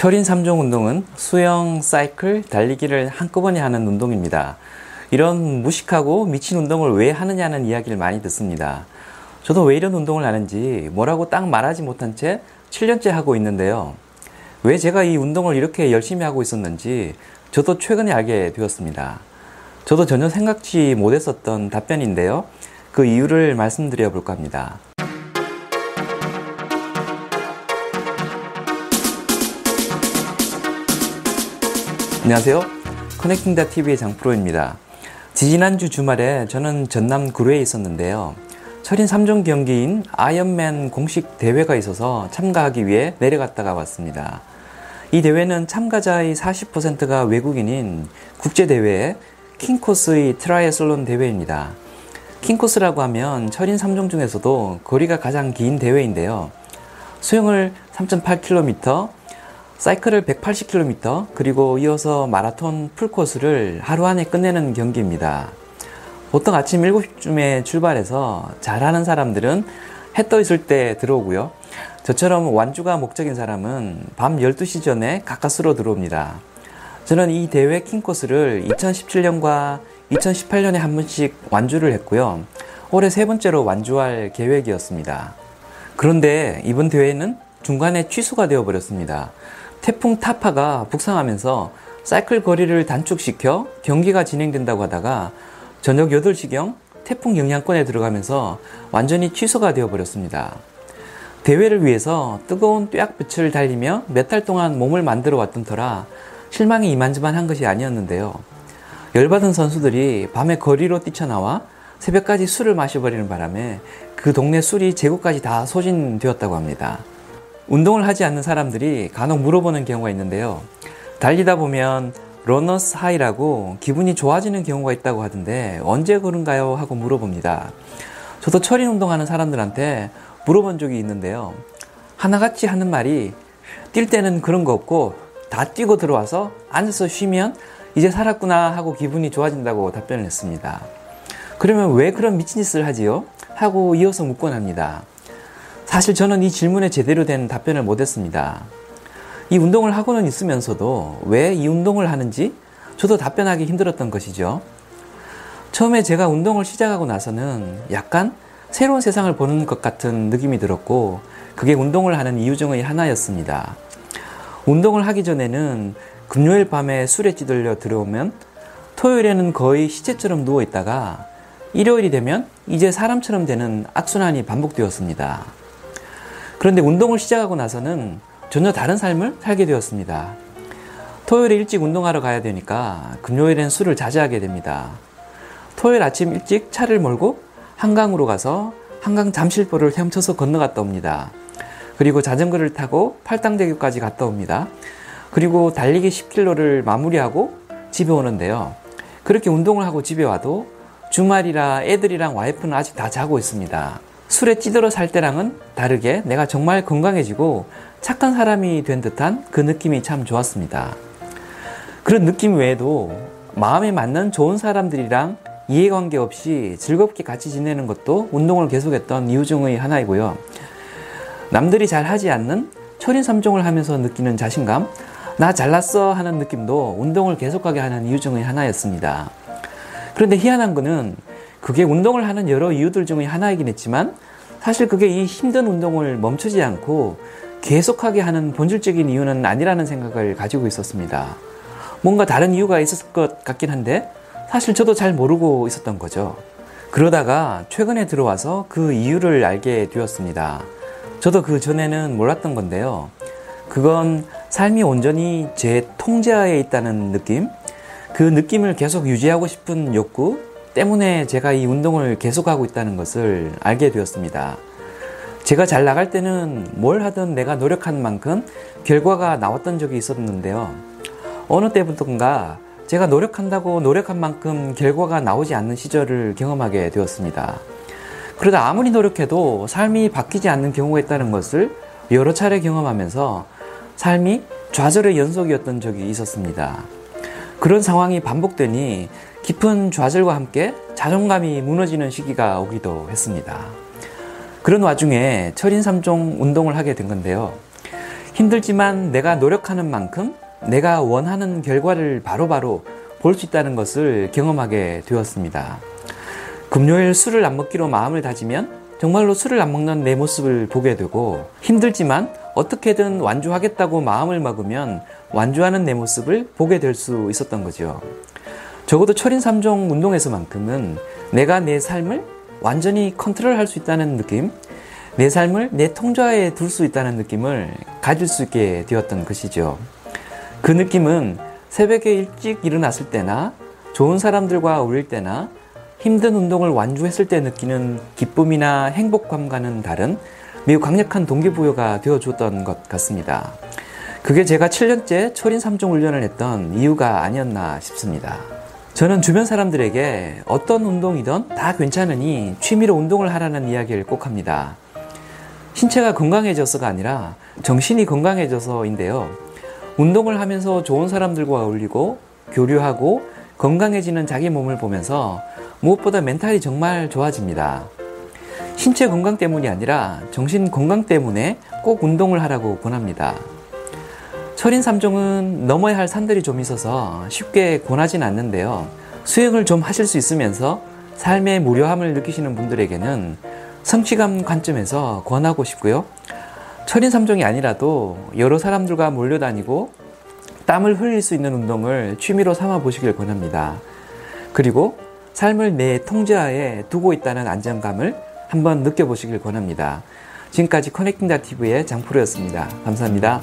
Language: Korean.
철인 3종 운동은 수영, 사이클, 달리기를 한꺼번에 하는 운동입니다. 이런 무식하고 미친 운동을 왜 하느냐는 이야기를 많이 듣습니다. 저도 왜 이런 운동을 하는지 뭐라고 딱 말하지 못한 채 7년째 하고 있는데요. 왜 제가 이 운동을 이렇게 열심히 하고 있었는지 저도 최근에 알게 되었습니다. 저도 전혀 생각지 못했었던 답변인데요. 그 이유를 말씀드려 볼까 합니다. 안녕하세요. 커넥팅다 TV의 장프로입니다. 지지난주 주말에 저는 전남 구례에 있었는데요. 철인 3종 경기인 아이언맨 공식 대회가 있어서 참가하기 위해 내려갔다가 왔습니다. 이 대회는 참가자의 40%가 외국인인 국제대회 킹코스의 트라이애슬론 대회입니다. 킹코스라고 하면 철인 3종 중에서도 거리가 가장 긴 대회인데요. 수영을 3.8km, 사이클을 180km, 그리고 이어서 마라톤 풀코스를 하루 안에 끝내는 경기입니다. 보통 아침 7시쯤에 출발해서 잘하는 사람들은 해 떠 있을 때 들어오고요. 저처럼 완주가 목적인 사람은 밤 12시 전에 가까스로 들어옵니다. 저는 이 대회 킹코스를 2017년과 2018년에 한 번씩 완주를 했고요. 올해 세 번째로 완주할 계획이었습니다. 그런데 이번 대회는 중간에 취소가 되어 버렸습니다. 태풍 타파가 북상하면서 사이클 거리를 단축시켜 경기가 진행된다고 하다가 저녁 8시경 태풍 영향권에 들어가면서 완전히 취소가 되어 버렸습니다. 대회를 위해서 뜨거운 뙤약볕을 달리며 몇 달 동안 몸을 만들어 왔던 터라 실망이 이만저만 한 것이 아니었는데요. 열받은 선수들이 밤에 거리로 뛰쳐나와 새벽까지 술을 마셔버리는 바람에 그 동네 술이 제국까지 다 소진되었다고 합니다. 운동을 하지 않는 사람들이 간혹 물어보는 경우가 있는데요. 달리다 보면 러너스 하이라고 기분이 좋아지는 경우가 있다고 하던데 언제 그런가요? 하고 물어봅니다. 저도 철인 운동하는 사람들한테 물어본 적이 있는데요. 하나같이 하는 말이 뛸 때는 그런 거 없고 다 뛰고 들어와서 앉아서 쉬면 이제 살았구나 하고 기분이 좋아진다고 답변을 했습니다. 그러면 왜 그런 미친 짓을 하지요? 하고 이어서 묻곤 합니다. 사실 저는 이 질문에 제대로 된 답변을 못했습니다. 이 운동을 하고는 있으면서도 왜 이 운동을 하는지 저도 답변하기 힘들었던 것이죠. 처음에 제가 운동을 시작하고 나서는 약간 새로운 세상을 보는 것 같은 느낌이 들었고 그게 운동을 하는 이유 중의 하나였습니다. 운동을 하기 전에는 금요일 밤에 술에 찌들려 들어오면 토요일에는 거의 시체처럼 누워 있다가 일요일이 되면 이제 사람처럼 되는 악순환이 반복되었습니다. 그런데 운동을 시작하고 나서는 전혀 다른 삶을 살게 되었습니다. 토요일에 일찍 운동하러 가야 되니까 금요일엔 술을 자제하게 됩니다. 토요일 아침 일찍 차를 몰고 한강으로 가서 한강 잠실보를 헤엄쳐서 건너갔다 옵니다. 그리고 자전거를 타고 팔당대교까지 갔다 옵니다. 그리고 달리기 10km를 마무리하고 집에 오는데요. 그렇게 운동을 하고 집에 와도 주말이라 애들이랑 와이프는 아직 다 자고 있습니다. 술에 찌들어 살 때랑은 다르게 내가 정말 건강해지고 착한 사람이 된 듯한 그 느낌이 참 좋았습니다. 그런 느낌 외에도 마음에 맞는 좋은 사람들이랑 이해관계 없이 즐겁게 같이 지내는 것도 운동을 계속했던 이유 중의 하나이고요. 남들이 잘 하지 않는 철인 3종을 하면서 느끼는 자신감, 나 잘났어 하는 느낌도 운동을 계속하게 하는 이유 중의 하나였습니다. 그런데 희한한 거는 그게 운동을 하는 여러 이유들 중의 하나이긴 했지만 사실 그게 이 힘든 운동을 멈추지 않고 계속하게 하는 본질적인 이유는 아니라는 생각을 가지고 있었습니다. 뭔가 다른 이유가 있었을 것 같긴 한데 사실 저도 잘 모르고 있었던 거죠. 그러다가 최근에 들어와서 그 이유를 알게 되었습니다. 저도 그 전에는 몰랐던 건데요. 그건 삶이 온전히 제 통제하에 있다는 느낌? 그 느낌을 계속 유지하고 싶은 욕구? 때문에 제가 이 운동을 계속하고 있다는 것을 알게 되었습니다. 제가 잘 나갈 때는 뭘 하든 내가 노력한 만큼 결과가 나왔던 적이 있었는데요. 어느 때부터인가 제가 노력한다고 노력한 만큼 결과가 나오지 않는 시절을 경험하게 되었습니다. 그러다 아무리 노력해도 삶이 바뀌지 않는 경우가 있다는 것을 여러 차례 경험하면서 삶이 좌절의 연속이었던 적이 있었습니다. 그런 상황이 반복되니 깊은 좌절과 함께 자존감이 무너지는 시기가 오기도 했습니다. 그런 와중에 철인 3종 운동을 하게 된 건데요. 힘들지만 내가 노력하는 만큼 내가 원하는 결과를 바로바로 볼 수 있다는 것을 경험하게 되었습니다. 금요일 술을 안 먹기로 마음을 다지면 정말로 술을 안 먹는 내 모습을 보게 되고 힘들지만 어떻게든 완주하겠다고 마음을 먹으면 완주하는 내 모습을 보게 될 수 있었던 거죠. 적어도 철인 3종 운동에서만큼은 내가 내 삶을 완전히 컨트롤할 수 있다는 느낌, 내 삶을 내 통좌에 둘 수 있다는 느낌을 가질 수 있게 되었던 것이죠. 그 느낌은 새벽에 일찍 일어났을 때나 좋은 사람들과 어울릴 때나 힘든 운동을 완주했을 때 느끼는 기쁨이나 행복감과는 다른 매우 강력한 동기부여가 되어줬던 것 같습니다. 그게 제가 7년째 철인 3종 훈련을 했던 이유가 아니었나 싶습니다. 저는 주변 사람들에게 어떤 운동이든 다 괜찮으니 취미로 운동을 하라는 이야기를 꼭 합니다. 신체가 건강해져서가 아니라 정신이 건강해져서인데요. 운동을 하면서 좋은 사람들과 어울리고 교류하고 건강해지는 자기 몸을 보면서 무엇보다 멘탈이 정말 좋아집니다. 신체 건강 때문이 아니라 정신 건강 때문에 꼭 운동을 하라고 권합니다. 철인 3종은 넘어야 할 산들이 좀 있어서 쉽게 권하진 않는데요. 수행을 좀 하실 수 있으면서 삶의 무료함을 느끼시는 분들에게는 성취감 관점에서 권하고 싶고요. 철인 3종이 아니라도 여러 사람들과 몰려다니고 땀을 흘릴 수 있는 운동을 취미로 삼아 보시길 권합니다. 그리고 삶을 내 통제하에 두고 있다는 안정감을 한번 느껴보시길 권합니다. 지금까지 커넥팅 다티브의 장프로였습니다. 감사합니다.